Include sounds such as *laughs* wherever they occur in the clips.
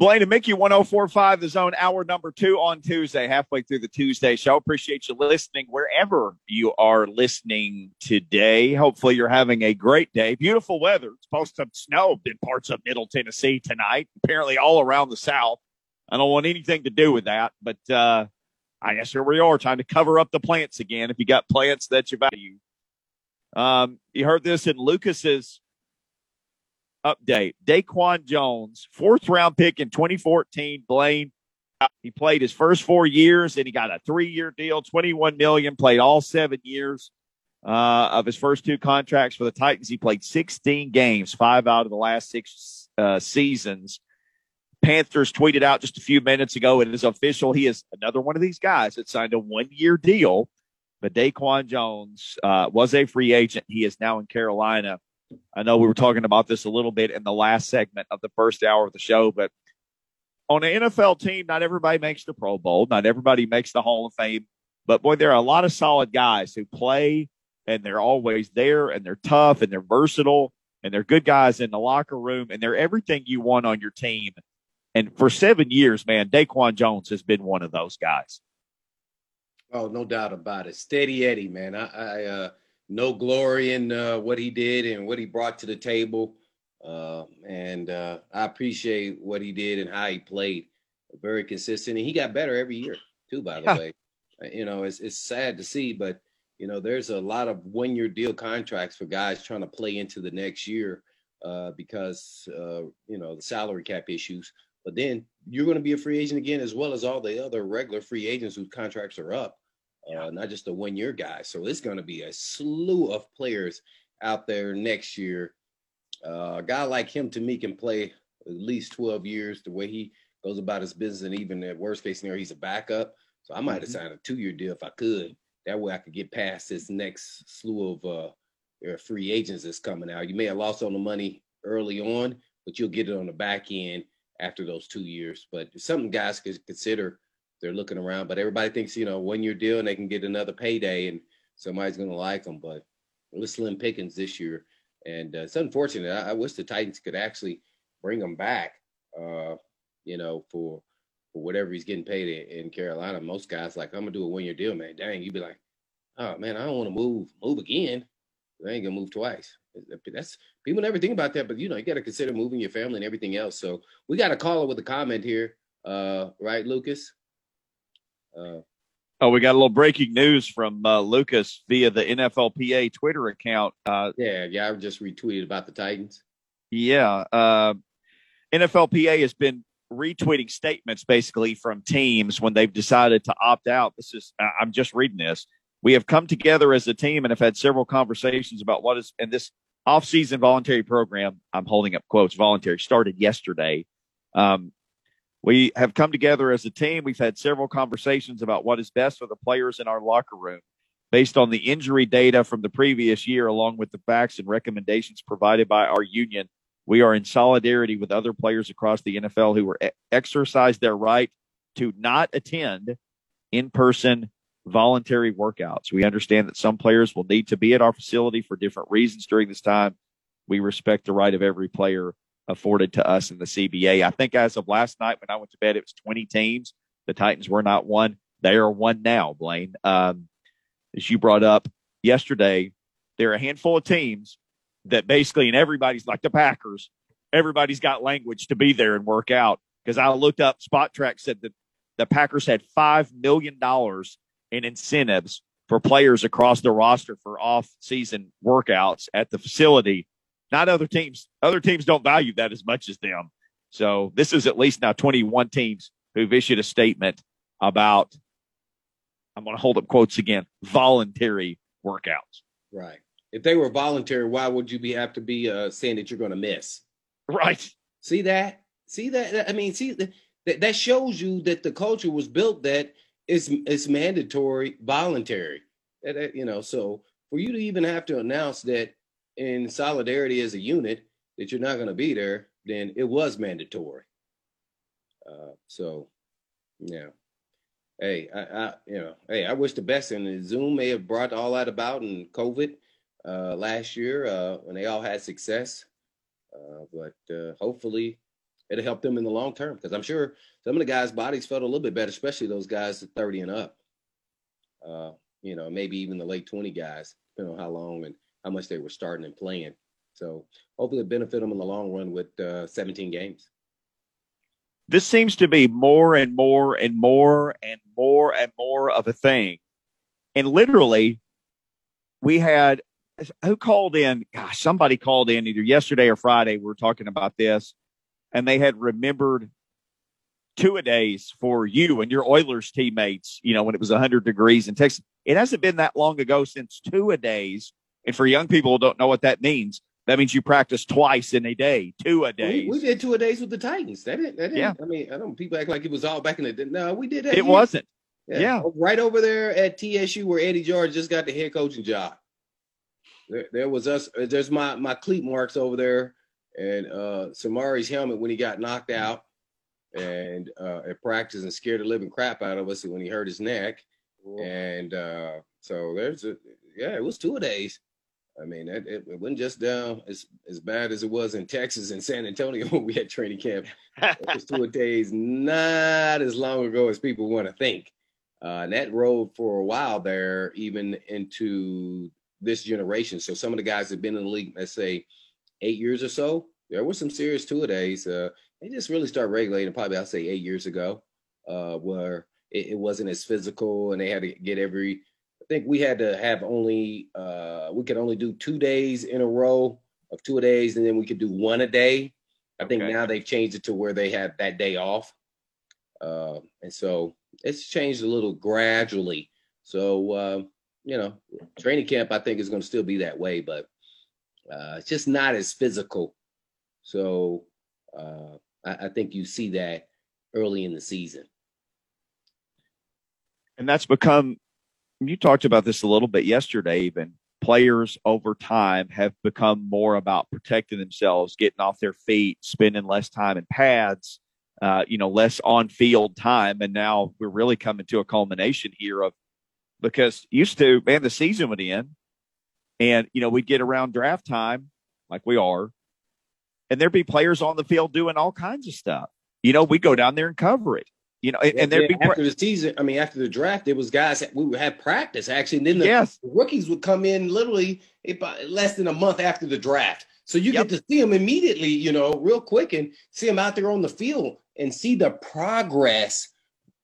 Blaine and Mickey, 1045 The Zone, hour number two on Tuesday, halfway through the Tuesday show. Appreciate you listening wherever you are listening today. Hopefully, you're having a great day. Beautiful weather. It's supposed to snow in parts of Middle Tennessee tonight, apparently, all around the South. I don't want anything to do with that, but uh, I guess here we are trying to cover up the plants again. If you got plants that you value, um, you heard this in Lucas's update. Daquan Jones, fourth round pick in 2014. Blaine, he played his first four years and he got a three year deal, 21 million, played all seven years uh, of his first two contracts for the Titans. He played 16 games, five out of the last six uh, seasons. Panthers tweeted out just a few minutes ago, it is official. He is another one of these guys that signed a one year deal. But Daquan Jones uh, was a free agent. He is now in Carolina. I know we were talking about this a little bit in the last segment of the first hour of the show, but on an NFL team, not everybody makes the Pro Bowl, not everybody makes the Hall of Fame, but boy, there are a lot of solid guys who play and they're always there and they're tough and they're versatile and they're good guys in the locker room and they're everything you want on your team. And for seven years, man, Daquan Jones has been one of those guys. Oh, no doubt about it. Steady Eddie, man. I, I uh, no glory in uh, what he did and what he brought to the table. Uh, and uh, I appreciate what he did and how he played. Very consistent, and he got better every year too. By the yeah. way, uh, you know it's it's sad to see, but you know there's a lot of one-year deal contracts for guys trying to play into the next year uh, because uh, you know the salary cap issues. But then you're going to be a free agent again, as well as all the other regular free agents whose contracts are up uh, not just a one year guy. So it's going to be a slew of players out there next year. Uh, a guy like him to me can play at least 12 years the way he goes about his business. And even at worst case scenario, he's a backup. So I might have mm-hmm. signed a two year deal if I could. That way I could get past this next slew of uh, free agents that's coming out. You may have lost on the money early on, but you'll get it on the back end after those two years. But something guys could consider they're looking around, but everybody thinks you know one year deal and they can get another payday and somebody's going to like them. But it was slim pickings this year, and uh, it's unfortunate. I, I, wish the Titans could actually bring him back. Uh, you know, for for whatever he's getting paid in, in Carolina. Most guys like I'm gonna do a one year deal, man. Dang, you'd be like, oh man, I don't want to move move again. I ain't gonna move twice. That's people never think about that, but you know you got to consider moving your family and everything else. So we got a caller with a comment here, uh, right, Lucas? Uh, oh, we got a little breaking news from uh, Lucas via the NFLPA Twitter account. Uh, yeah, yeah, I just retweeted about the Titans. Yeah, uh, NFLPA has been retweeting statements basically from teams when they've decided to opt out. This is I'm just reading this. We have come together as a team and have had several conversations about what is and this off-season voluntary program. I'm holding up quotes. Voluntary started yesterday. Um, we have come together as a team. We've had several conversations about what is best for the players in our locker room based on the injury data from the previous year, along with the facts and recommendations provided by our union. We are in solidarity with other players across the NFL who were exercised their right to not attend in person voluntary workouts. We understand that some players will need to be at our facility for different reasons during this time. We respect the right of every player afforded to us in the CBA. I think as of last night when I went to bed, it was 20 teams. The Titans were not one. They are one now, Blaine. Um, as you brought up yesterday, there are a handful of teams that basically, and everybody's like the Packers, everybody's got language to be there and work out. Because I looked up, Spotrac said that the Packers had $5 million in incentives for players across the roster for off season workouts at the facility not other teams. Other teams don't value that as much as them. So this is at least now 21 teams who've issued a statement about, I'm going to hold up quotes again, voluntary workouts. Right. If they were voluntary, why would you be have to be uh, saying that you're going to miss? Right. See that? See that? I mean, see that that shows you that the culture was built that it's it's mandatory, voluntary. That, you know, so for you to even have to announce that in solidarity as a unit that you're not going to be there, then it was mandatory. Uh, so, yeah. Hey, I, I, you know, hey, I wish the best. And Zoom may have brought all that about in COVID uh, last year uh, when they all had success. Uh, but uh, hopefully, it'll help them in the long term because I'm sure some of the guys' bodies felt a little bit better, especially those guys 30 and up. Uh, you know, maybe even the late 20 guys, depending on how long and how much they were starting and playing. So hopefully, it benefit them in the long run with uh, 17 games. This seems to be more and more and more and more and more of a thing. And literally, we had who called in? Gosh, somebody called in either yesterday or Friday. We were talking about this, and they had remembered two a days for you and your Oilers teammates. You know, when it was 100 degrees in Texas, it hasn't been that long ago since two a days. And for young people who don't know what that means, that means you practice twice in a day, two a day. We, we, did two a days with the Titans. That didn't, that didn't, yeah. I mean, I don't people act like it was all back in the day. No, we did that. It here. wasn't. Yeah. yeah. Right over there at TSU where Eddie George just got the head coaching job. There, there was us. Uh, there's my my cleat marks over there, and uh Samari's helmet when he got knocked out, and uh at practice and scared the living crap out of us when he hurt his neck, and uh so there's a yeah, it was two days. I mean, it, it, it wasn't just down as as bad as it was in Texas and San Antonio *laughs* when we had training camp. it was two *laughs* days, not as long ago as people want to think. Uh, and that rolled for a while there, even into this generation. So some of the guys that have been in the league, let's say eight years or so, there were some serious two days. Uh, they just really started regulating probably I'll say eight years ago, uh, where it, it, wasn't as physical and they had to get every. I think we had to have only uh, we could only do two days in a row of two days, and then we could do one a day. I think okay. now they've changed it to where they have that day off, uh, and so it's changed a little gradually. So uh, you know, training camp I think is going to still be that way, but uh, it's just not as physical. So uh, I, I think you see that early in the season. And that's become, you talked about this a little bit yesterday, even players over time have become more about protecting themselves, getting off their feet, spending less time in pads, uh, you know, less on field time. And now we're really coming to a culmination here of because used to, man, the season would end and, you know, we'd get around draft time like we are and there'd be players on the field doing all kinds of stuff. You know, we go down there and cover it. You know, and, and there'd be after the season. I mean, after the draft, it was guys that we would have practice actually, and then the yes. rookies would come in literally less than a month after the draft. So you yep. get to see them immediately, you know, real quick, and see them out there on the field and see the progress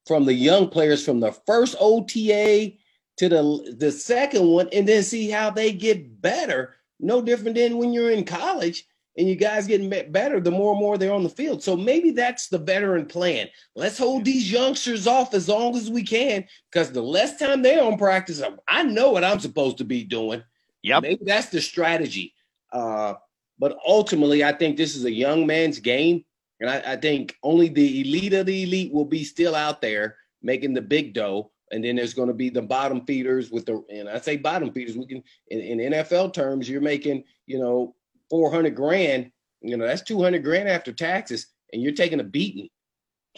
from the young players from the first OTA to the the second one and then see how they get better. No different than when you're in college and you guys getting better the more and more they're on the field. So maybe that's the veteran plan. Let's hold these youngsters off as long as we can because the less time they're on practice, I know what I'm supposed to be doing. Yeah, maybe that's the strategy. Uh, but ultimately, I think this is a young man's game, and I, I think only the elite of the elite will be still out there making the big dough and then there's going to be the bottom feeders with the and I say bottom feeders. We can in, in NFL terms, you're making you know 400 grand. You know that's 200 grand after taxes, and you're taking a beating.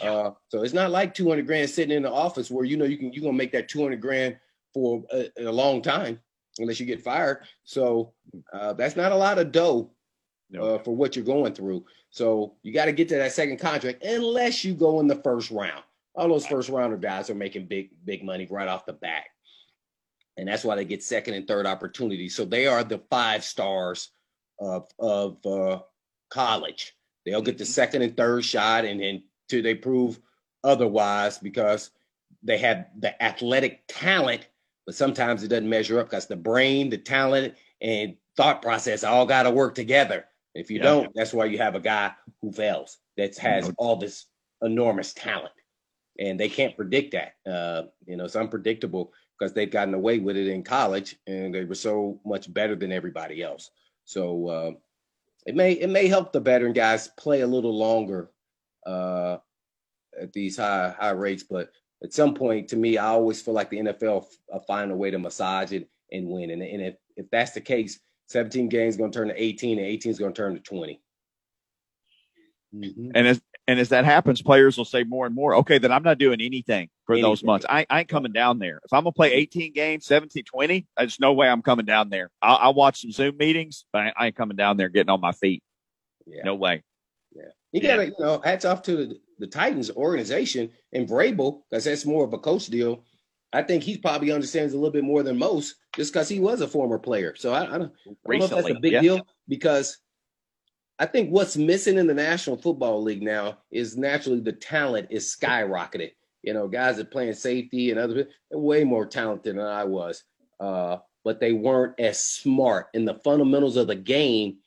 Uh, so it's not like 200 grand sitting in the office where you know you can you're gonna make that 200 grand for a, a long time unless you get fired. So uh, that's not a lot of dough uh, for what you're going through. So you got to get to that second contract unless you go in the first round all those first rounder guys are making big, big money right off the bat. And that's why they get second and third opportunities. So they are the five stars of, of uh, college. They'll get the mm-hmm. second and third shot and then till they prove otherwise because they have the athletic talent, but sometimes it doesn't measure up because the brain, the talent, and thought process all got to work together. If you yeah. don't, that's why you have a guy who fails that has all this enormous talent and they can't predict that. Uh, you know, it's unpredictable because they've gotten away with it in college, and they were so much better than everybody else. So uh, it may it may help the veteran guys play a little longer uh, at these high high rates, but at some point, to me, I always feel like the NFL f- find a way to massage it and win. And, and if, if that's the case, 17 games going to turn to 18, and 18 is going to turn to 20. Mm-hmm. And as and as that happens, players will say more and more, okay, then I'm not doing anything for anything. those months. I, I, ain't coming down there. If I'm going to play 18 games, 17, 20, there's no way I'm coming down there. I'll, I'll watch some Zoom meetings, but I, I, ain't coming down there getting on my feet. Yeah. No way. Yeah. You got to, you know, hats off to the, the Titans organization and Vrabel, because that's more of a coach deal. I think he probably understands a little bit more than most just because he was a former player. So I, I, don't, I don't know if that's a big yeah. deal because I think what's missing in the National Football League now is naturally the talent is skyrocketed. You know, guys that playing safety and other way more talented than I was, uh, but they weren't as smart. And the fundamentals of the game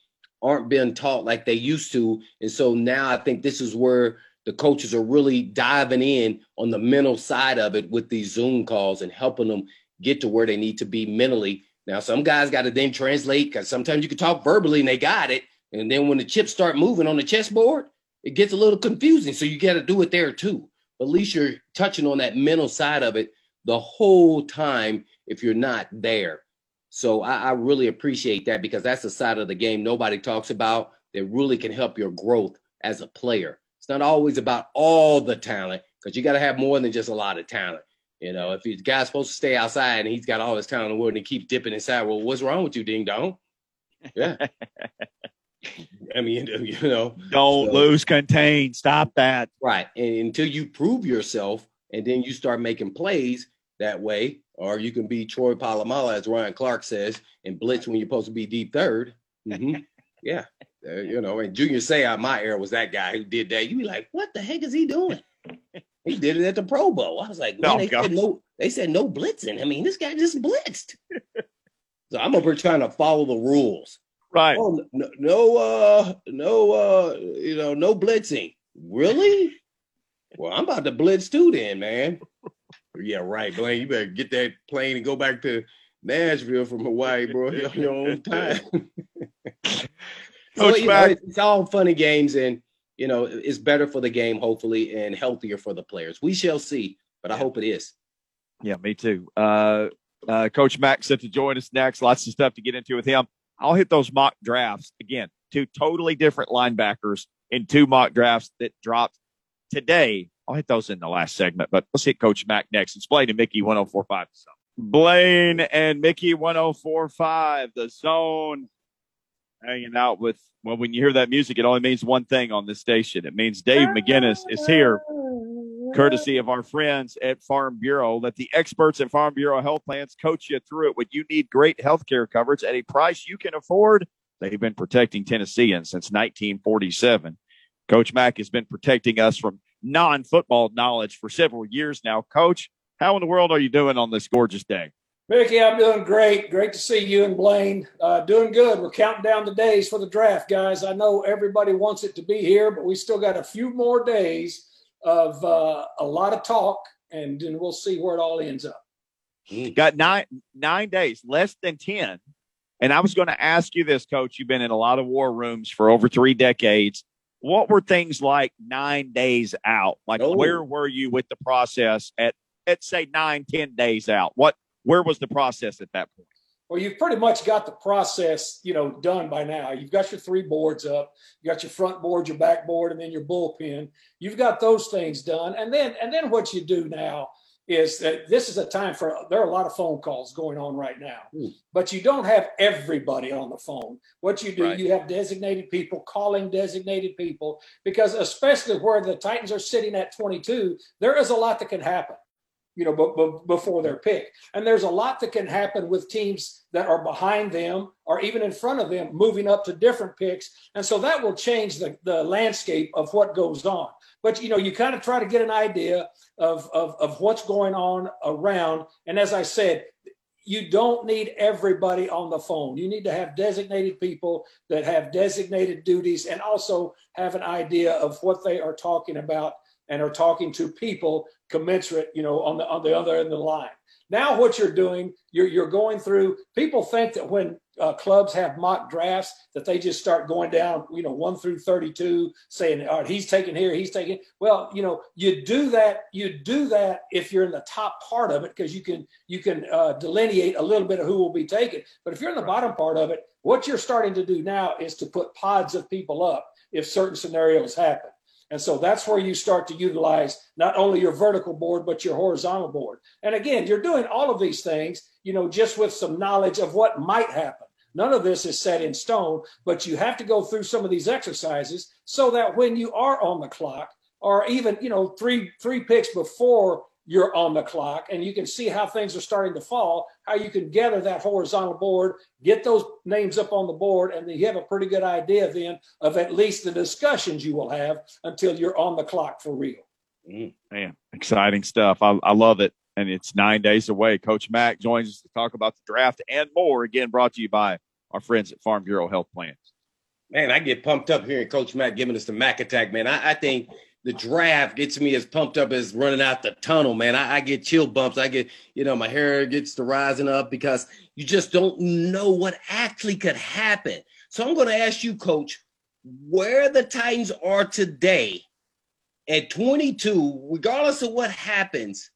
aren't being taught like they used to. And so now I think this is where the coaches are really diving in on the mental side of it with these Zoom calls and helping them get to where they need to be mentally. Now, some guys got to then translate because sometimes you can talk verbally and they got it. And then when the chips start moving on the chessboard, it gets a little confusing. So you got to do it there too. At least you're touching on that mental side of it the whole time if you're not there. So I, I really appreciate that because that's the side of the game nobody talks about that really can help your growth as a player. It's not always about all the talent because you got to have more than just a lot of talent. You know, if the guy's supposed to stay outside and he's got all his talent in the world and he keeps dipping inside, well, what's wrong with you, ding dong? Yeah. *laughs* I mean, *laughs* you know, don't so, lose contain. Stop that. Right. And until you prove yourself and then you start making plays that way, or you can be Troy Polamalu, as Ryan Clark says, and blitz when you're supposed to be deep 3rd mm-hmm. *laughs* yeah. Uh, you know, and Junior Say Seau my era was that guy who did that. You be like, what the heck is he doing? *laughs* he did it at the Pro Bowl. I was like, man, oh, they, said no, they said no blitzing. I mean, this guy just blitzed. so I'm over trying to follow the rules. Right. Oh, no, no, uh, no, uh, you know, no blitzing. Really? well, I'm about to blitz too, then, man. yeah, right, Blaine. You better get that plane and go back to Nashville from Hawaii, bro. You're on your own time. *laughs* *laughs* so, you know, it's all funny games, and you know, it's better for the game, hopefully, and healthier for the players. We shall see, but I hope it is. Yeah, me too. Uh, uh, Coach Mack set to join us next. Lots of stuff to get into with him. I'll hit those mock drafts again. Two totally different linebackers in two mock drafts that dropped today. I'll hit those in the last segment, but let's hit Coach Mack next. It's Blaine and Mickey 1045. So. Blaine and Mickey 1045, the zone hanging out with, well, when you hear that music, it only means one thing on this station. It means Dave McGinnis is here courtesy of our friends at Farm Bureau. Let the experts at Farm Bureau Health Plans coach you through it. When you need great health care coverage at a price you can afford, they've been protecting Tennesseans since 1947. Coach Mack has been protecting us from non football knowledge for several years now. Coach, how in the world are you doing on this gorgeous day? Mickey, I'm doing great. Great to see you and Blaine. Uh, doing good. We're counting down the days for the draft, guys. I know everybody wants it to be here, but we still got a few more days of uh, a lot of talk, and then we'll see where it all ends up. Got nine nine days, less than ten. And I was going to ask you this, Coach. You've been in a lot of war rooms for over three decades. What were things like nine days out? Like, oh. where were you with the process at, at say nine, ten days out? What, where was the process at that point? Well, you've pretty much got the process, you know, done by now. You've got your three boards up, you got your front board, your back board, and then your bullpen. You've got those things done, and then and then what you do now is that this is a time for there are a lot of phone calls going on right now, mm. but you don't have everybody on the phone. What you do, right. you have designated people calling designated people because especially where the Titans are sitting at 22, there is a lot that can happen you know, b- b- before their pick. And there's a lot that can happen with teams that are behind them or even in front of them moving up to different picks. And so that will change the, the landscape of what goes on. But, you know, you kind of try to get an idea of, of, of what's going on around. And as I said, you don't need everybody on the phone. You need to have designated people that have designated duties and also have an idea of what they are talking about and are talking to people commensurate, you know, on the on the other end of the line. Now, what you're doing, you're you're going through. People think that when uh, clubs have mock drafts, that they just start going down, you know, one through thirty-two, saying, "All right, he's taking here, he's taking." Well, you know, you do that. You do that if you're in the top part of it, because you can you can uh, delineate a little bit of who will be taken. But if you're in the bottom part of it, what you're starting to do now is to put pods of people up if certain scenarios happen. And so that's where you start to utilize not only your vertical board, but your horizontal board. And again, you're doing all of these things, you know, just with some knowledge of what might happen. None of this is set in stone, but you have to go through some of these exercises so that when you are on the clock, or even you know three three picks before you're on the clock and you can see how things are starting to fall, how you can gather that horizontal board, get those names up on the board, and then you have a pretty good idea then of at least the discussions you will have until you're on the clock for real. Mm, man, exciting stuff. I, I love it. And it's nine days away. Coach Mack joins us to talk about the draft and more. Again, brought to you by our friends at Farm Bureau Health Plans. Man, I get pumped up hearing Coach Mack giving us the Mac attack, man. I, I think – the draft gets me as pumped up as running out the tunnel, man. I, I, get chill bumps. I get, you know, my hair gets to rising up because you just don't know what actually could happen. So I'm going to ask you, coach, where the Titans are today at 22, regardless of what happens,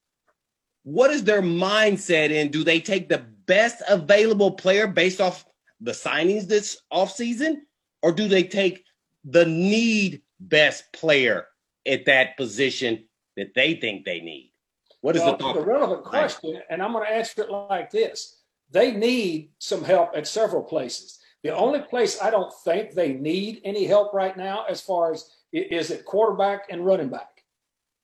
what is their mindset and Do they take the best available player based off the signings this offseason? Or do they take the need best player at that position that they think they need? What is well, the thought? The relevant question, and I'm going to answer it like this: They need some help at several places. The only place I don't think they need any help right now, as far as is at quarterback and running back.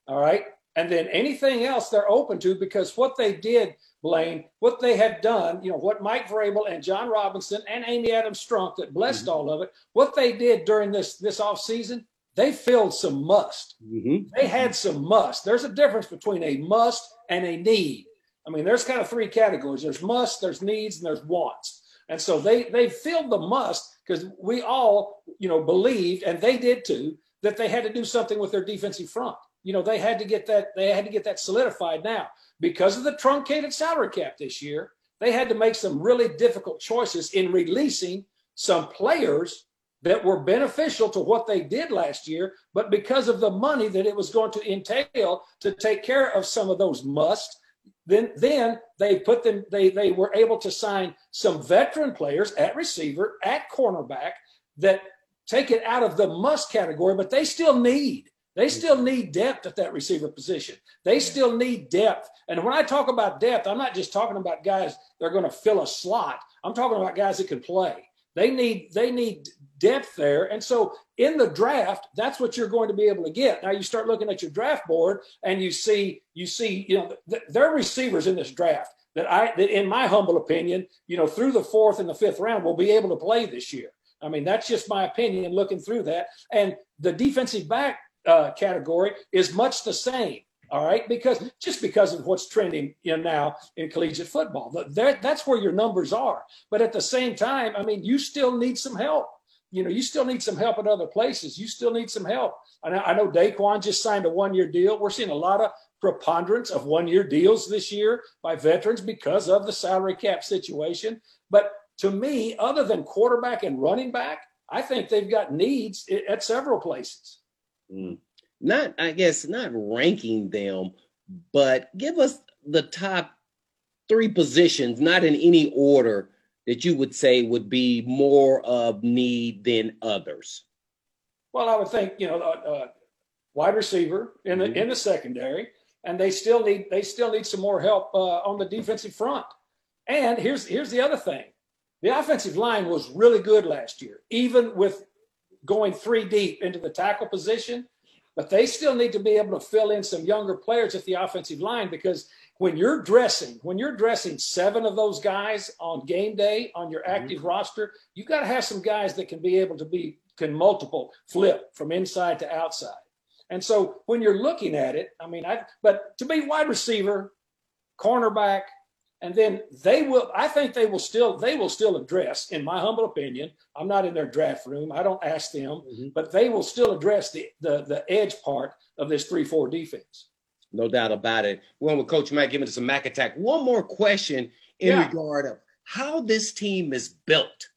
All right. And then anything else they're open to because what they did, Blaine, what they had done, you know, what Mike Vrabel and Jon Robinson and Amy Adams Strunk that blessed mm-hmm. all of it, what they did during this this off season, they filled some must. Mm-hmm. They had some must. There's a difference between a must and a need. I mean, there's kind of three categories. There's must, there's needs, and there's wants. And so they they filled the must because we all, you know, believed, and they did too, that they had to do something with their defensive front. You know, they had to get that they had to get that solidified now because of the truncated salary cap this year. They had to make some really difficult choices in releasing some players that were beneficial to what they did last year, but because of the money that it was going to entail to take care of some of those must, then then they put them they they were able to sign some veteran players at receiver, at cornerback that take it out of the must category, but they still need they still need depth at that receiver position. They still need depth. And when I talk about depth, I'm not just talking about guys that are going to fill a slot. I'm talking about guys that can play. They need they need depth there. And so in the draft, that's what you're going to be able to get. Now you start looking at your draft board and you see, you see, you know, th- there are receivers in this draft that I, that in my humble opinion, you know, through the fourth and the fifth round will be able to play this year. I mean, that's just my opinion looking through that. And the defensive back uh, category is much the same. All right, because just because of what's trending in now in collegiate football, that, that's where your numbers are. But at the same time, I mean, you still need some help you know, you still need some help in other places. You still need some help. I know, I know Daquan just signed a one year deal. We're seeing a lot of preponderance of one year deals this year by veterans because of the salary cap situation. But to me, other than quarterback and running back, I think they've got needs at several places. Mm. Not, I guess, not ranking them, but give us the top three positions, not in any order that you would say would be more of need than others? Well, I would think you know, uh, uh, wide receiver in the mm-hmm. in the secondary, and they still need they still need some more help uh, on the defensive front. And here's here's the other thing: the offensive line was really good last year, even with going three deep into the tackle position. But they still need to be able to fill in some younger players at the offensive line because when you're dressing, when you're dressing seven of those guys on game day on your mm-hmm. active mm-hmm. roster, you got to have some guys that can be able to be can multiple flip from inside to outside. And so when you're looking at it, I mean, I but to be wide receiver, cornerback, and then they will. I think they will still they will still address, in my humble opinion. I'm not in their draft room. I don't ask them, mm-hmm. but they will still address the the the edge part of this three four defense. No doubt about it. We're with Coach Mack giving us a Mac attack. One more question in yeah. regard of how this team is built.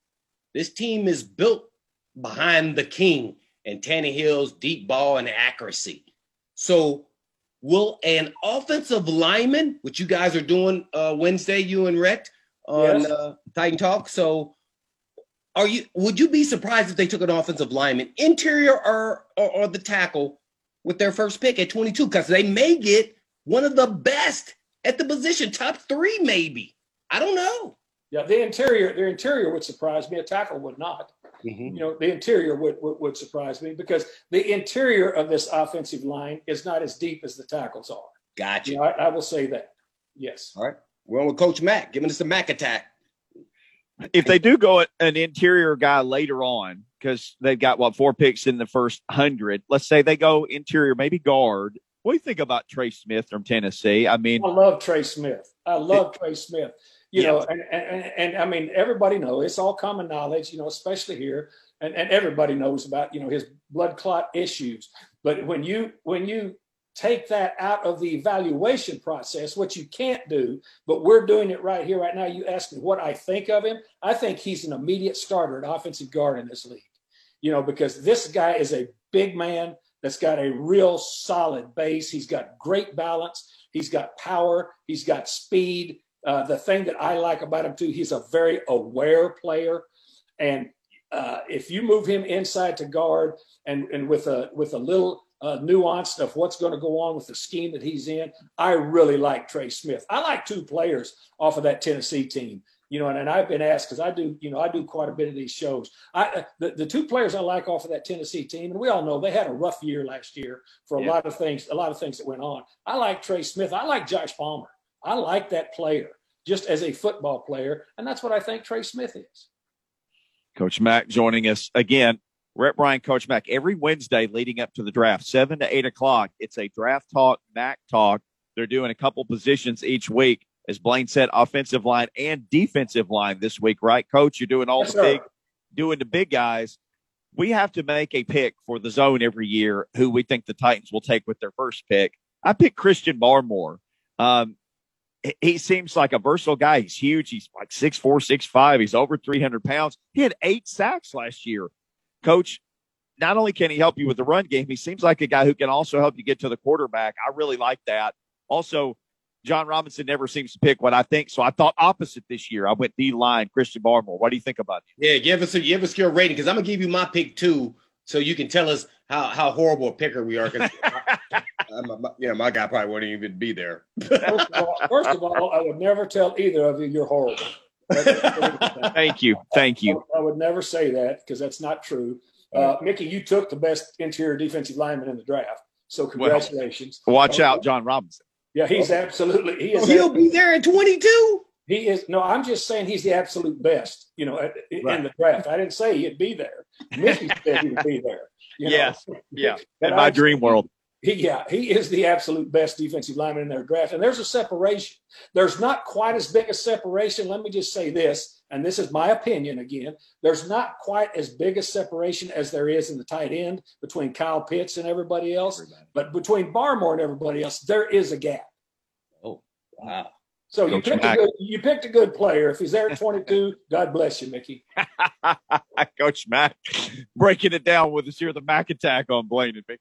This team is built behind the king and Tannehill's deep ball and accuracy. So will an offensive lineman, which you guys are doing uh, Wednesday, you and Rhett on yes. uh, Titan Talk. So are you would you be surprised if they took an offensive lineman, interior or, or, or the tackle, with their first pick at 22 because they may get one of the best at the position, top three, maybe. I don't know. Yeah, the interior, their interior would surprise me. A tackle would not. Mm-hmm. You know, the interior would, would, would surprise me because the interior of this offensive line is not as deep as the tackles are. Gotcha. You know, I, I will say that. Yes. All right. We're on with Coach Mack, giving us a Mack attack. If they do go an interior guy later on, because they've got what four picks in the first hundred, let's say they go interior, maybe guard. What do you think about Trey Smith from Tennessee? I mean, I love Trey Smith. I love Trey Smith. You Yeah. know, and, and, and I mean, everybody knows it's all common knowledge, you know, especially here. And, and everybody knows about, you know, his blood clot issues. But when you, when you take that out of the evaluation process, what you can't do, but we're doing it right here, right now. You ask me what I think of him. I think he's an immediate starter at offensive guard in this league, you know, because this guy is a big man that's got a real solid base. He's got great balance. He's got power. He's got speed. Uh, the thing that I like about him too, he's a very aware player, and uh, if you move him inside to guard and and with a with a little uh, nuance of what's going to go on with the scheme that he's in, I really like Trey Smith. I like two players off of that Tennessee team. You know, and, and I've been asked because I do, you know, I do quite a bit of these shows. I uh, the, the two players I like off of that Tennessee team, and we all know they had a rough year last year for a Yeah. lot of things, a lot of things that went on. I like Trey Smith. I like Josh Palmer. I like that player just as a football player, and that's what I think Trey Smith is. Coach Mack joining us again. Rhett Bryan, Coach Mack, every Wednesday leading up to the draft, seven to eight o'clock. It's a draft talk, Mac talk. They're doing a couple positions each week. As Blaine said, offensive line and defensive line this week, right? Coach, you're doing all Yes, the sir. big, doing the big guys. We have to make a pick for the zone every year who we think the Titans will take with their first pick. I picked Christian Barmore. Um, he- he seems like a versatile guy. He's huge. He's like six four, six five. He's over 300 pounds. He had eight sacks last year. Coach, not only can he help you with the run game, he seems like a guy who can also help you get to the quarterback. I really like that. Also, Jon Robinson never seems to pick what I think. So I thought opposite this year. I went D line, Christian Barmore. What do you think about him? Yeah, give us a give us your rating because I'm gonna give you my pick too, so you can tell us how how horrible a picker we are. 'cause I- *laughs* I'm a- my- yeah, my guy probably wouldn't even be there. First of all, first of all I would never tell either of you you're horrible. Thank you. Thank you. I would never say that because that's not true. Uh, Mickey, you took the best interior defensive lineman in the draft, so congratulations. Watch out, Jon Robinson. Yeah, he's absolutely he is. He'll be there at 22. He is. No, I'm just saying he's the absolute best. You know, at- in the draft. I didn't say he'd be there. Mickey said he would be there. you know. Yes. Yeah. *laughs* In my I- dream world. He, yeah, he is the absolute best defensive lineman in their draft. And there's a separation. There's not quite as big a separation. Let me just say this, and this is my opinion again. There's not quite as big a separation as there is in the tight end between Kyle Pitts and everybody else. But between Barmore and everybody else, there is a gap. Oh, wow. So you Coach picked, a good, you picked a good player. If he's there at *laughs* 22, God bless you, Mickey. *laughs* Coach Mack breaking it down with us here, the Mac attack on Blaine and me.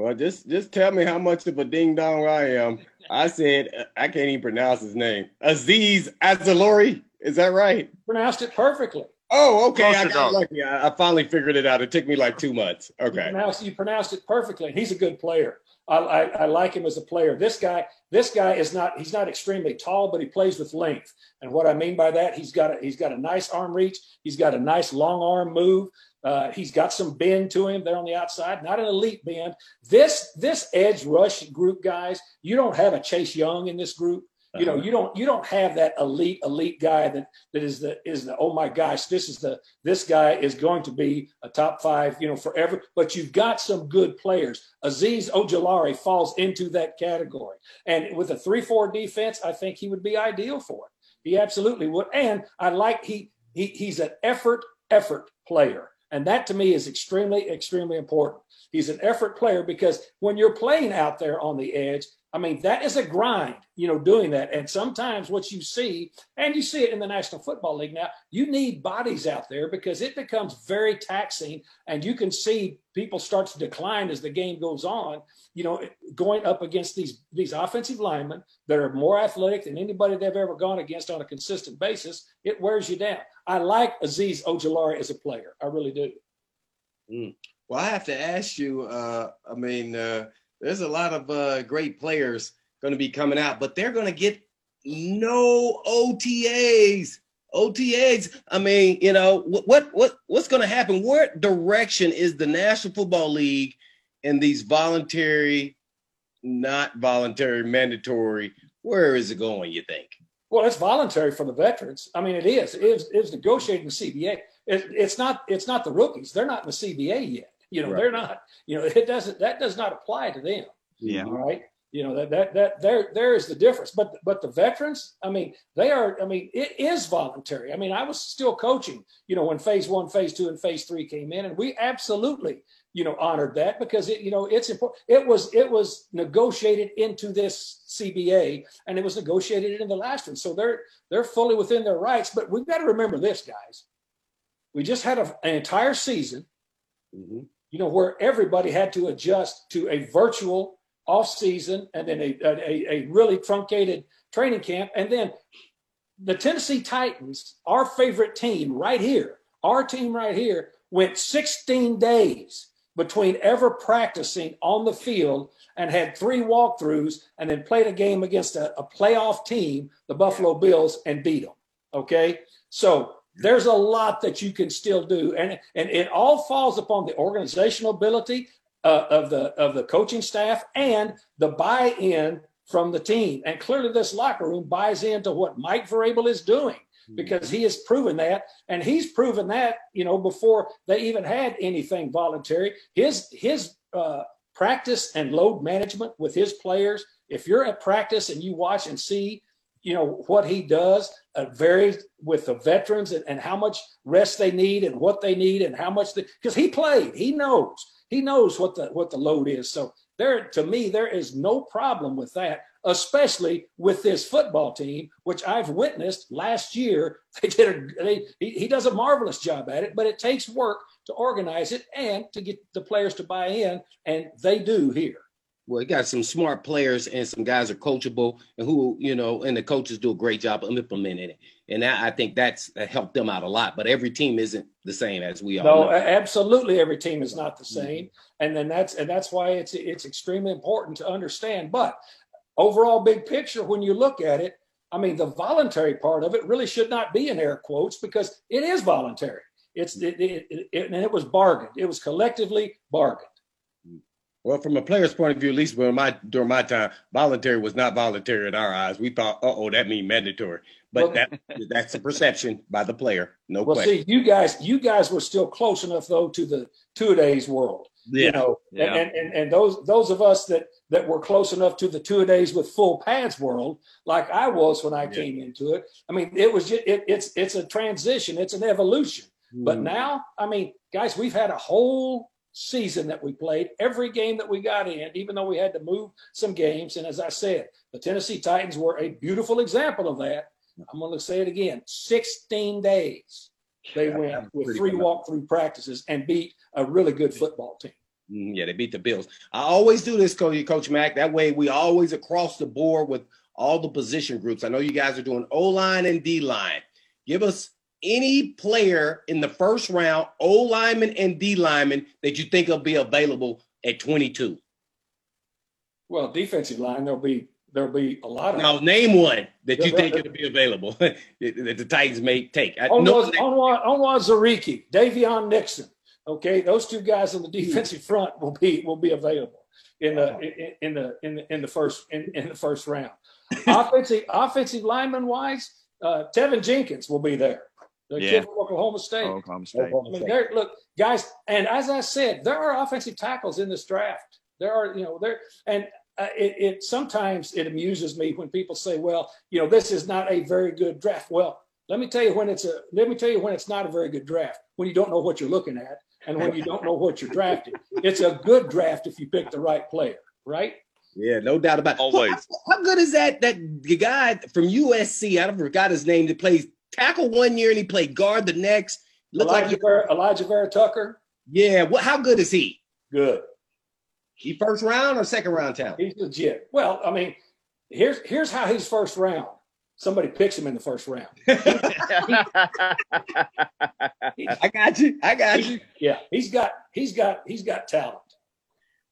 Well, just just tell me how much of a ding dong I am. I said uh, I can't even pronounce his name. Azeez Ojulari. Is that right? Pronounced it perfectly. Oh, okay. I got lucky. I, I finally figured it out. It took me like two months. You Okay. pronounced, you pronounced it perfectly. He's a good player. I, I, I like him as a player. This guy, this guy is not, he's not extremely tall, but he plays with length. And what I mean by that, he's got a, he's got a nice arm reach. He's got a nice long arm move. Uh, he's got some bend to him there on the outside, not an elite bend. This, this edge rush group guys, you don't have a Chase Young in this group. You know, you don't, you don't have that elite, elite guy that, that is the, is the, oh my gosh, this is the, this guy is going to be a top five, you know, forever. But you've got some good players. Azeez Ojulari falls into that category. And with a 3 4 defense, I think he would be ideal for it. He absolutely would. And I like he, he he's an effort, effort player. And that to me is extremely, extremely important. He's an effort player because when you're playing out there on the edge, I mean, that is a grind, you know, doing that. And sometimes what you see, and you see it in the National Football League now, you need bodies out there because it becomes very taxing. And you can see people start to decline as the game goes on, you know, going up against these, these offensive linemen that are more athletic than anybody they've ever gone against on a consistent basis. It wears you down. I like Azeez Ojulari as a player. I really do. Well, I have to ask you. Uh, I mean, uh, there's a lot of uh, great players going to be coming out, but they're going to get no OTAs. OTAs. I mean, you know what what what what's going to happen? What direction is the National Football League and these voluntary, not voluntary, mandatory? Where is it going? You think? Well, it's voluntary for the veterans. I mean, it is. It is, it is negotiating the CBA. It, it's not. It's not the rookies. They're not in the CBA yet. You know, right. they're not. You know, *laughs* it doesn't. That does not apply to them. Yeah. All right. You know that that that there there is the difference. But but the veterans, I mean, they are. I mean, it is voluntary. I mean, I was still coaching. You know, when phase one, phase two, and phase three came in, and we absolutely you know honored that because it you know it's important it was it was negotiated into this cba and it was negotiated in the last one so they're they're fully within their rights but we've got to remember this guys we just had a, an entire season mm-hmm. You know where everybody had to adjust to a virtual off season and then a, a, a really truncated training camp and then the tennessee titans our favorite team right here our team right here went 16 days between ever practicing on the field and had three walkthroughs and then played a game against a, a playoff team, the Buffalo Bills, and beat them. Okay. So there's a lot that you can still do. And, and it all falls upon the organizational ability uh, of the of the coaching staff and the buy-in from the team. And clearly this locker room buys into what Mike Vrabel is doing because he has proven that and he's proven that you know before they even had anything voluntary his his uh, practice and load management with his players if you're at practice and you watch and see you know what he does uh, varies with the veterans and, and how much rest they need and what they need and how much because he played he knows he knows what the what the load is so there to me there is no problem with that especially with this football team, which I've witnessed last year. *laughs* They did a, they, he, he does a marvelous job at it, but it takes work to organize it and to get the players to buy in, and they do here. Well, you got some smart players and some guys are coachable and who, you know, and the coaches do a great job of implementing it. And I, I think that's helped them out a lot. But every team isn't the same as we are. No, know. absolutely, every team is not the same, mm-hmm. and then that's and that's why it's it's extremely important to understand. But overall big picture, when you look at it, I mean, the voluntary part of it really should not be in air quotes because it is voluntary. It's it, it, it, and it was bargained. It was collectively bargained. Well, from a player's point of view, at least during my during my time, voluntary was not voluntary in our eyes. We thought, uh oh, that means mandatory. But well, that that's a perception by the player. No well, question. see, you guys, you guys were still close enough though to the two days world. Yeah. You know, yeah. And, and and those those of us that that were close enough to the two days with full pads world, like I was when I yeah. came into it. I mean, it was just, it, it's it's a transition, it's an evolution. Mm. But now, I mean, guys, we've had a whole season that we played, every game that we got in, even though we had to move some games. And as I said, the Tennessee Titans were a beautiful example of that. I'm going to say it again 16 days they yeah, went with three walkthrough practices and beat a really good football team. Mm, yeah, they beat the Bills. I always do this, Coach, Coach Mack. That way, we always across the board with all the position groups. I know you guys are doing O line and D line. Give us any player in the first round, O lineman and D lineman, that you think will be available at 22? Well, defensive line, there'll be there'll be a lot of. Now, name one that you think it'll be available *laughs* that the Titans may take. Onwaz, Onwuzurike, Daviyon Nixon. Okay, those two guys on the defensive front will be will be available in the in, in the in the in the first in, in the first round. *laughs* offensive offensive lineman wise, uh, Teven Jenkins will be there. The yeah. kid from Oklahoma State. Oklahoma State. I mean, look, guys, and as I said, there are offensive tackles in this draft. There are, you know, there, and uh, it, it sometimes it amuses me when people say, "Well, you know, this is not a very good draft." Well, let me tell you when it's a. Let me tell you when it's not a very good draft. When you don't know what you're looking at, and when you don't know what you're drafting, it's a good draft if you pick the right player, right? Yeah, no doubt about it. Always. How, how, good is that? That the guy from USC, I don't forgot his name, that plays tackle one year and he played guard the next. Look Elijah like Vera, Alijah Vera-Tucker. Yeah, what? How good is he? Good. He first round or second round talent? He's legit. Well, I mean, here's here's how he's first round. Somebody picks him in the first round. *laughs* I got you. I got you. Yeah, he's got he's got he's got talent.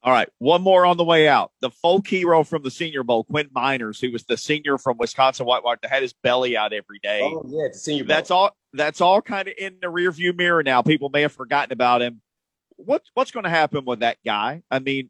All right, one more on the way out. The folk hero from the Senior Bowl, Quinn Meinerz, who was the senior from Wisconsin Whitewater, that had his belly out every day. Oh yeah, the Senior Bowl. That's all. That's all kind of in the rearview mirror now. People may have forgotten about him. What's what's going to happen with that guy? I mean,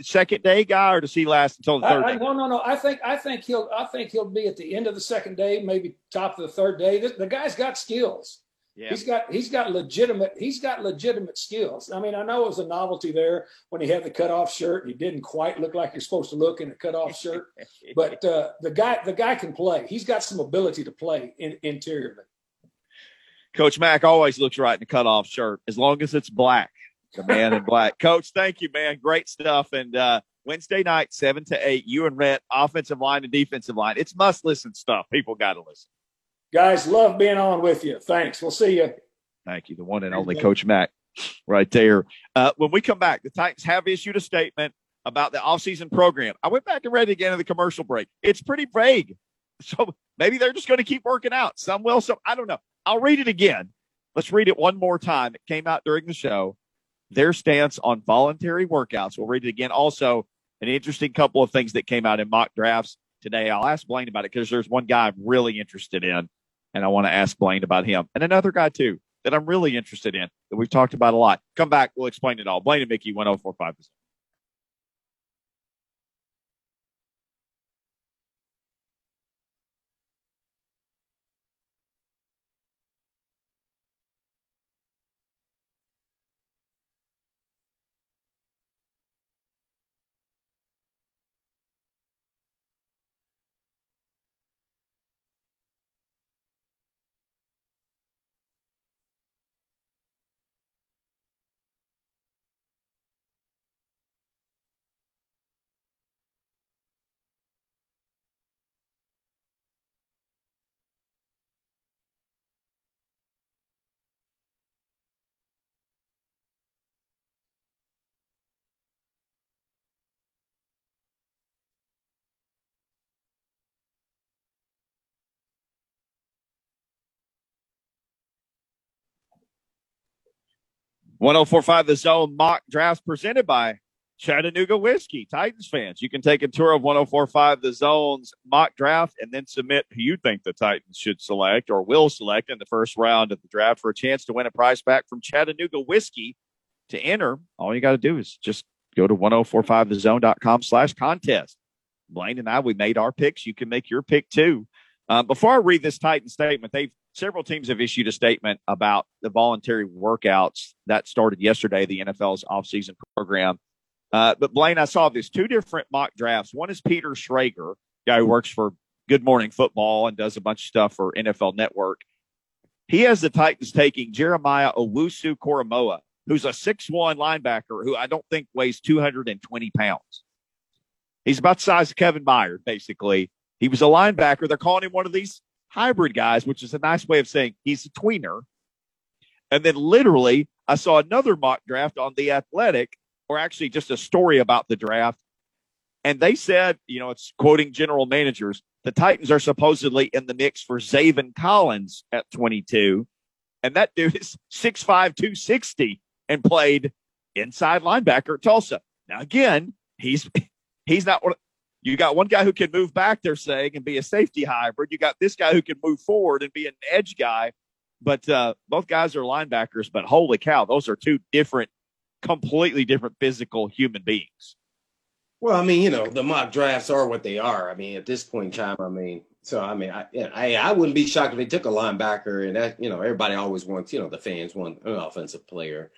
second day guy, or does he last until the third? I, I, no, no, no. I think I think he'll I think he'll be at the end of the second day, maybe top of the third day. The, the guy's got skills. Yeah. He's got he's got legitimate he's got legitimate skills. I mean, I know it was a novelty there when he had the cutoff shirt and he didn't quite look like you're supposed to look in a cutoff shirt, *laughs* but uh, the guy the guy can play. He's got some ability to play in, interiorly. Coach Mack always looks right in a cutoff shirt as long as it's black. The man in *laughs* black. Coach, thank you, man. Great stuff. And uh, Wednesday night, seven to eight, you and Rhett, offensive line and defensive line. It's must listen stuff. People got to listen. Guys, love being on with you. Thanks. We'll see you. Thank you. The one and only Coach Mack right there. Uh, when we come back, the Titans have issued a statement about the offseason program. I went back and read it again in the commercial break. It's pretty vague. *laughs* So maybe they're just going to keep working out. Some will, some I don't know. I'll read it again. Let's read it one more time. It came out during the show. Their stance on voluntary workouts. We'll read it again. Also, an interesting couple of things that came out in mock drafts today. I'll ask Blaine about it because there's one guy I'm really interested in and I want to ask Blaine about him. And another guy, too, that I'm really interested in that we've talked about a lot. Come back. We'll explain it all. Blaine and Mickey, 1045. 1045 The Zone mock drafts presented by Chattanooga Whiskey. Titans fans, you can take a tour of 1045 The Zone's mock draft and then submit who you think the Titans should select or will select in the first round of the draft for a chance to win a prize back from Chattanooga Whiskey. To enter, all you got to do is just go to 1045thezone.com slash contest. Blaine and I, we made our picks. You can make your pick too. Uh, before I read this Titan statement, they've several teams have issued a statement about the voluntary workouts that started yesterday, the NFL's offseason program. Uh, but Blaine, I saw this two different mock drafts. One is Peter Schrager, guy who works for Good Morning Football and does a bunch of stuff for NFL Network. He has the Titans taking Jeremiah Owusu Koramoah, who's a six-one linebacker who I don't think weighs 220 pounds. He's about the size of Kevin Byard, basically. He was a linebacker. They're calling him one of these hybrid guys, which is a nice way of saying he's a tweener. And then literally, I saw another mock draft on the athletic, or actually just a story about the draft. And they said, you know, it's quoting general managers, the Titans are supposedly in the mix for Zaven Collins at 22. And that dude is 6'5, 260 and played inside linebacker at Tulsa. Now, again, he's *laughs* he's not you got one guy who can move back, they're saying, and be a safety hybrid. You got this guy who can move forward and be an edge guy. But uh, both guys are linebackers. But holy cow, those are two different, completely different physical human beings. Well, I mean, you know, the mock drafts are what they are. I mean, at this point in time, I mean, so I mean, I I, I wouldn't be shocked if they took a linebacker, and that you know, everybody always wants, you know, the fans want an offensive player,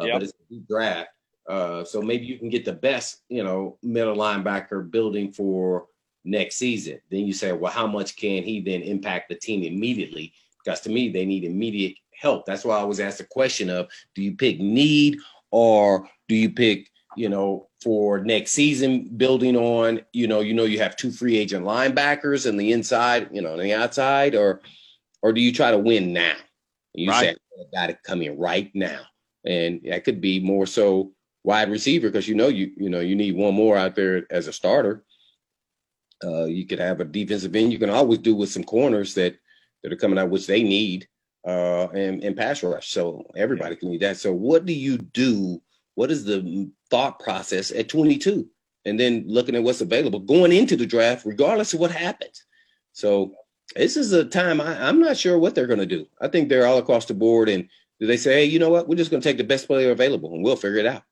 uh, yep. but it's a draft. Uh, so maybe you can get the best, you know, middle linebacker building for next season. Then you say, well, how much can he then impact the team immediately? Because to me, they need immediate help. That's why I was asked the question of, do you pick need or do you pick, you know, for next season building on, you know, you know, you have two free agent linebackers and the inside, you know, on the outside, or or do you try to win now? You right. say, I got to come in right now. And that could be more so wide receiver because you know you you know you need one more out there as a starter. Uh, you could have a defensive end. You can always do with some corners that that are coming out, which they need, uh, and and pass rush. So everybody can need that. So what do you do what is the thought process at 22, and then looking at what's available going into the draft, regardless of what happens. So this is a time I, am not sure what they're going to do. I think they're all across the board, and do they say, hey, you know what, we're just going to take the best player available, and we'll figure it out.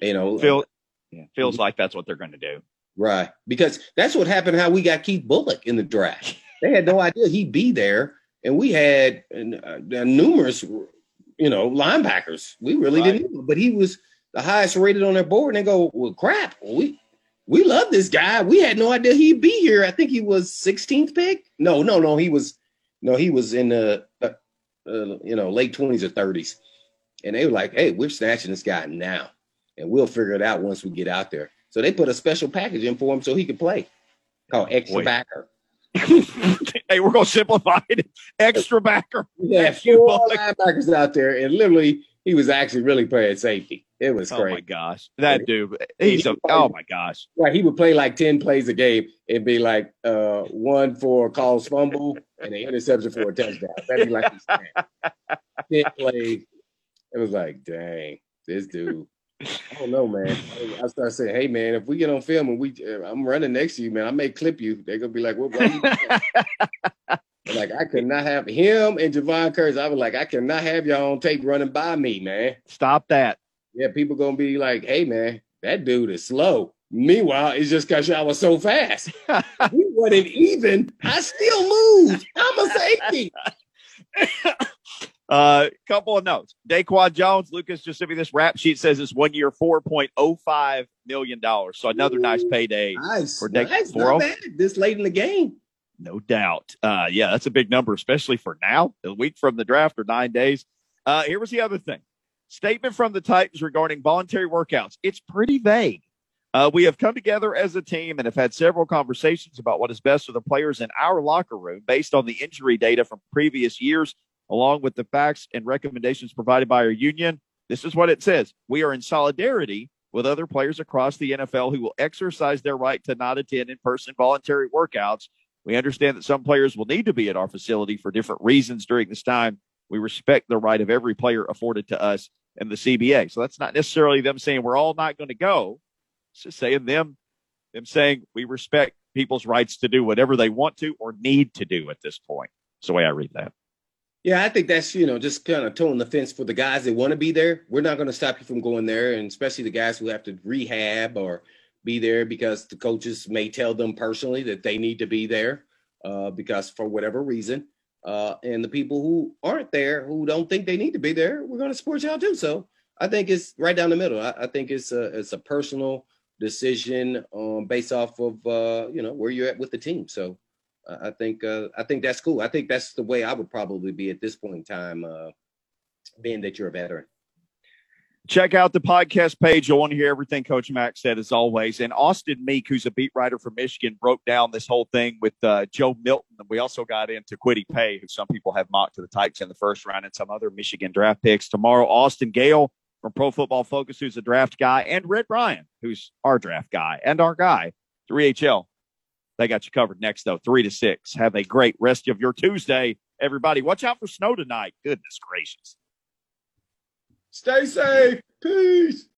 You know, Feel, yeah, feels mm-hmm. like that's what they're going to do. Right, because that's what happened. How we got Keith Bulluck in the draft. They had no *laughs* idea he'd be there, and we had uh, numerous, you know, linebackers. We really right. didn't, but he was the highest rated on their board. And they go, well, crap, we we love this guy. We had no idea he'd be here. I think he was 16th pick. No, no, no, he was no, he was in the uh, uh, you know late 20s or 30s, and they were like, hey, we're snatching this guy now, and we'll figure it out once we get out there. So they put a special package in for him so he could play, called extra Wait. backer. *laughs* hey, we're gonna simplify it. Extra backer. *laughs* Yeah, four linebackers out there, and literally he was actually really playing safety. It was great. Oh my gosh, that dude! He's a, oh my gosh. Right, he would play like ten plays a game. It'd be like uh, one for a fumble and an interception for a touchdown. That'd be like *laughs* ten plays. It was like, dang, this dude. I don't know, man. I start saying, "Hey, man, if we get on film and we, uh, I'm running next to you, man, I may clip you." They're gonna be like, "What?" *laughs* like I could not have him and Jevon Kearse. I was like, I cannot have y'all on tape running by me, man. Stop that. Yeah, people gonna be like, "Hey, man, that dude is slow." Meanwhile, it's just because y'all was so fast. *laughs* we wasn't even. I still moved. I'm a safety. *laughs* A uh, couple of notes. Daquan Jones, Lucas just sent me this rap sheet says it's one year, $4.05 million. So another Ooh, nice payday. Nice. For da- nice. Not bad this late in the game. No doubt. Uh, yeah, that's a big number, especially for now, a week from the draft or nine days. Uh, here was the other thing statement from the Titans regarding voluntary workouts. It's pretty vague. Uh, we have come together as a team and have had several conversations about what is best for the players in our locker room based on the injury data from previous years along with the facts and recommendations provided by our union. This is what it says. We are in solidarity with other players across the NFL who will exercise their right to not attend in person voluntary workouts. We understand that some players will need to be at our facility for different reasons during this time. We respect the right of every player afforded to us and the CBA. So that's not necessarily them saying we're all not going to go. It's just saying them, them saying we respect people's rights to do whatever they want to or need to do at this point. It's the way I read that. Yeah, I think that's you know just kind of toeing the fence for the guys that want to be there. We're not going to stop you from going there, and especially the guys who have to rehab or be there because the coaches may tell them personally that they need to be there uh, because for whatever reason. Uh, and the people who aren't there, who don't think they need to be there, we're going to support y'all too. So I think it's right down the middle. I, I think it's a it's a personal decision um, based off of uh, you know where you're at with the team. So I think uh, I think that's cool. I think that's the way I would probably be at this point in time, uh, being that you're a veteran. Check out the podcast page. You'll want to hear everything Coach Mack said, as always. And Austin Meek, who's a beat writer from Michigan, broke down this whole thing with uh, Joe Milton. We also got into Kwity Paye, who some people have mocked to the Titans in the first round, and some other Michigan draft picks. Tomorrow, Austin Gayle from Pro Football Focus, who's a draft guy, and Red Ryan, who's our draft guy and our guy, 3HL they got you covered next, though, three to six. Have a great rest of your Tuesday, everybody. Watch out for snow tonight. Goodness gracious. Stay safe. Peace.